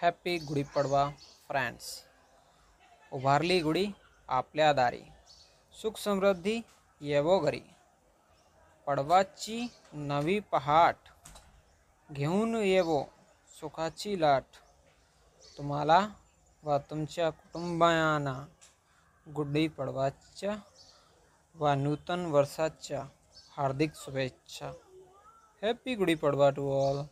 happy Gudi Padwa friends उभारली गुढी आपल्या दारी सुख समृद्धी येवो घरी पडवाची नवी पहाट घेऊन येवो सुखाची लाट तुम्हाला व तुमच्या कुटुंबायांना गुढीपाडवाच्या व नूतन वर्षाच्या हार्दिक शुभेच्छा हॅपी गुढीपाडवा टू ऑल